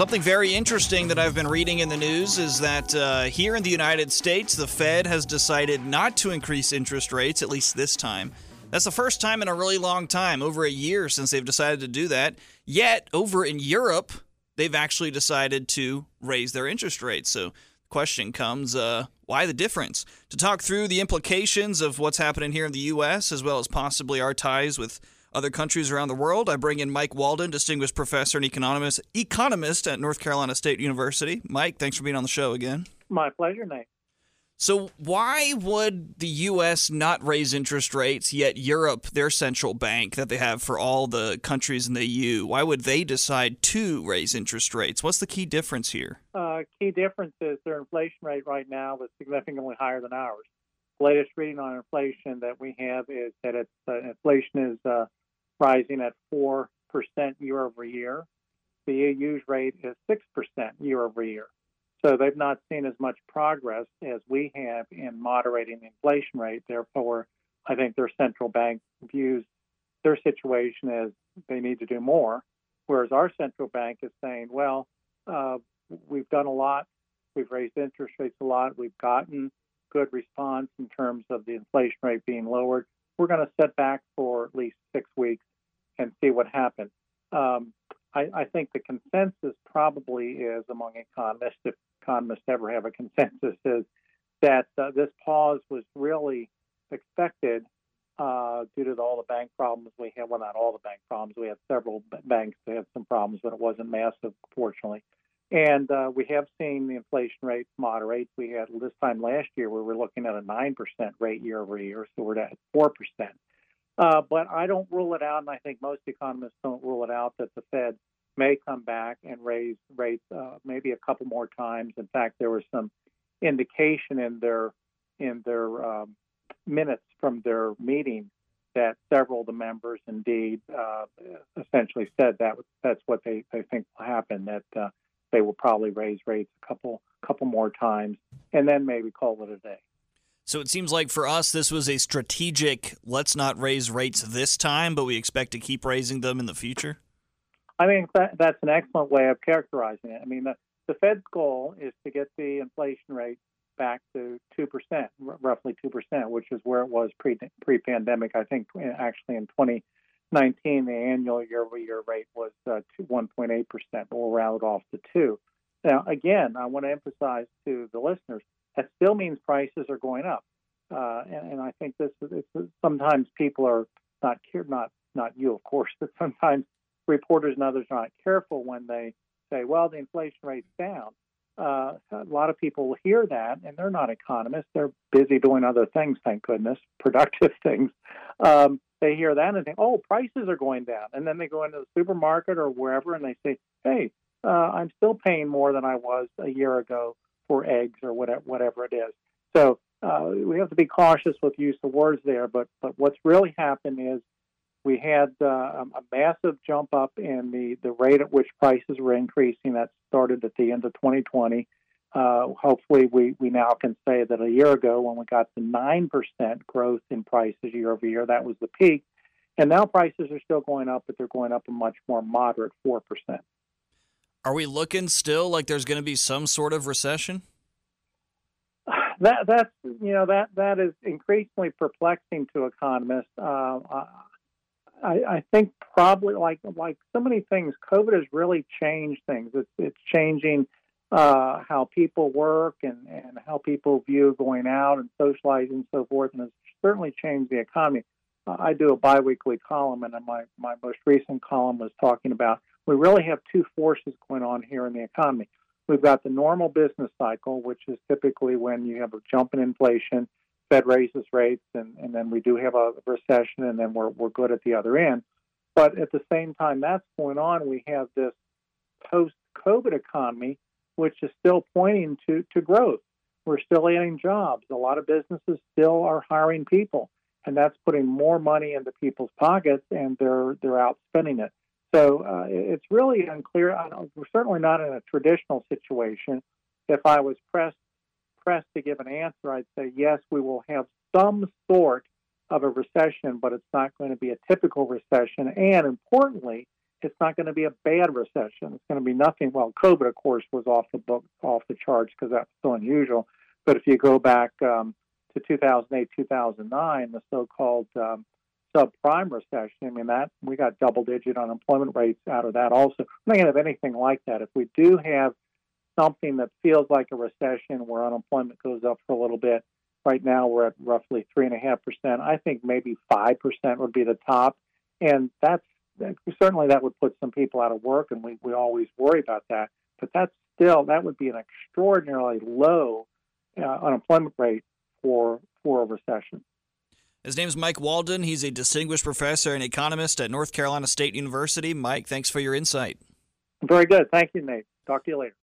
Something very interesting that I've been reading in the news is that uh, here in the United States, the Fed has decided not to increase interest rates, at least this time. That's the first time in a really long time, over a year since they've decided to do that. Yet, over in Europe, they've actually decided to raise their interest rates. So, the question comes uh, why the difference? To talk through the implications of what's happening here in the U.S., as well as possibly our ties with other countries around the world. I bring in Mike Walden, distinguished professor and economist, economist at North Carolina State University. Mike, thanks for being on the show again. My pleasure, Nate. So, why would the U.S. not raise interest rates, yet Europe, their central bank that they have for all the countries in the EU, why would they decide to raise interest rates? What's the key difference here? Uh, key difference is their inflation rate right now is significantly higher than ours. Latest reading on inflation that we have is that it's, uh, inflation is uh, rising at 4% year over year. The EU's rate is 6% year over year. So they've not seen as much progress as we have in moderating the inflation rate. Therefore, I think their central bank views their situation as they need to do more, whereas our central bank is saying, well, uh, we've done a lot, we've raised interest rates a lot, we've gotten good response in terms of the inflation rate being lowered. We're going to sit back for at least six weeks and see what happens. Um, I, I, think the consensus probably is among economists, if economists ever have a consensus, is that uh, this pause was really expected uh, due to all the bank problems we had. Well, not all the bank problems. We had several banks that had some problems, but it wasn't massive, fortunately. And uh, we have seen the inflation rate moderate. We had this time last year, where we were looking at a 9% rate year over year, so we're at 4%. Uh, but I don't rule it out, and I think most economists don't rule it out that the Fed may come back and raise rates uh, maybe a couple more times. In fact, there was some indication in their in their um, minutes from their meeting that several of the members indeed uh, essentially said that that's what they, they think will happen that uh, they will probably raise rates a couple couple more times and then maybe call it a day. So it seems like for us, this was a strategic let's not raise rates this time, but we expect to keep raising them in the future? I mean that, that's an excellent way of characterizing it. I mean, the, the Fed's goal is to get the inflation rate back to 2%, r- roughly 2%, which is where it was pre pre-pandemic. I think actually in 2019, the annual year-over-year rate was uh, 1.8%, but we'll round off to 2 Now, again, I want to emphasize to the listeners, that still means prices are going up. Uh, and, and, I think this is sometimes people are not care not not you, of course, but sometimes reporters and others are not careful when they say, "Well, the inflation rate's down." Uh, a lot of people hear that, and they're not economists; they're busy doing other things. Thank goodness, productive things. Um, they hear that and think, "Oh, prices are going down," and then they go into the supermarket or wherever and they say, "Hey, uh, I'm still paying more than I was a year ago for eggs or whatever, whatever it is. So uh, we have to be cautious with use of words there. But but what's really happened is we had uh, a massive jump up in the, the rate at which prices were increasing. That started at the end of 2020. Uh, hopefully, we, we now can say that a year ago, when we got the 9% growth in prices year over year, that was the peak. And now prices are still going up, but they're going up a much more moderate 4%. Are we looking still like there's going to be some sort of recession? That that's you know that that is increasingly perplexing to economists. Uh, I, I think probably like like so many things, COVID has really changed things. It's it's changing uh, how people work and, and how people view going out and socializing and so forth, and it's certainly changed the economy. Uh, I do a biweekly column, and my my most recent column was talking about we really have two forces going on here in the economy. We've got the normal business cycle, which is typically when you have a jump in inflation, Fed raises rates, and, and then we do have a recession, and then we're, we're good at the other end. But at the same time that's going on, we have this post COVID economy, which is still pointing to, to growth. We're still adding jobs. A lot of businesses still are hiring people, and that's putting more money into people's pockets, and they're they're out spending it. So uh, it's really unclear. we're certainly not in a traditional situation. If I was pressed pressed to give an answer, I'd say yes, we will have some sort of a recession, but it's not going to be a typical recession. And importantly, it's not going to be a bad recession. It's going to be nothing. Well, COVID, of course, was off the book, off the charts because that's so unusual. But if you go back um, to 2008, 2009, the so-called um, subprime recession, I mean that we got double-digit unemployment rates out of that. Also, we're not going to have anything like that. If we do have something that feels like a recession where unemployment goes up for a little bit, right now we're at roughly three and a half percent. I think maybe five percent would be the top, and that's certainly that would put some people out of work, and we we always worry about that. But that's still that would be an extraordinarily low uh, unemployment rate for for a recession. His name is Mike Walden. He's a distinguished professor and economist at North Carolina State University. Mike, thanks for your insight. Very good. Thank you, Nate. Talk to you later.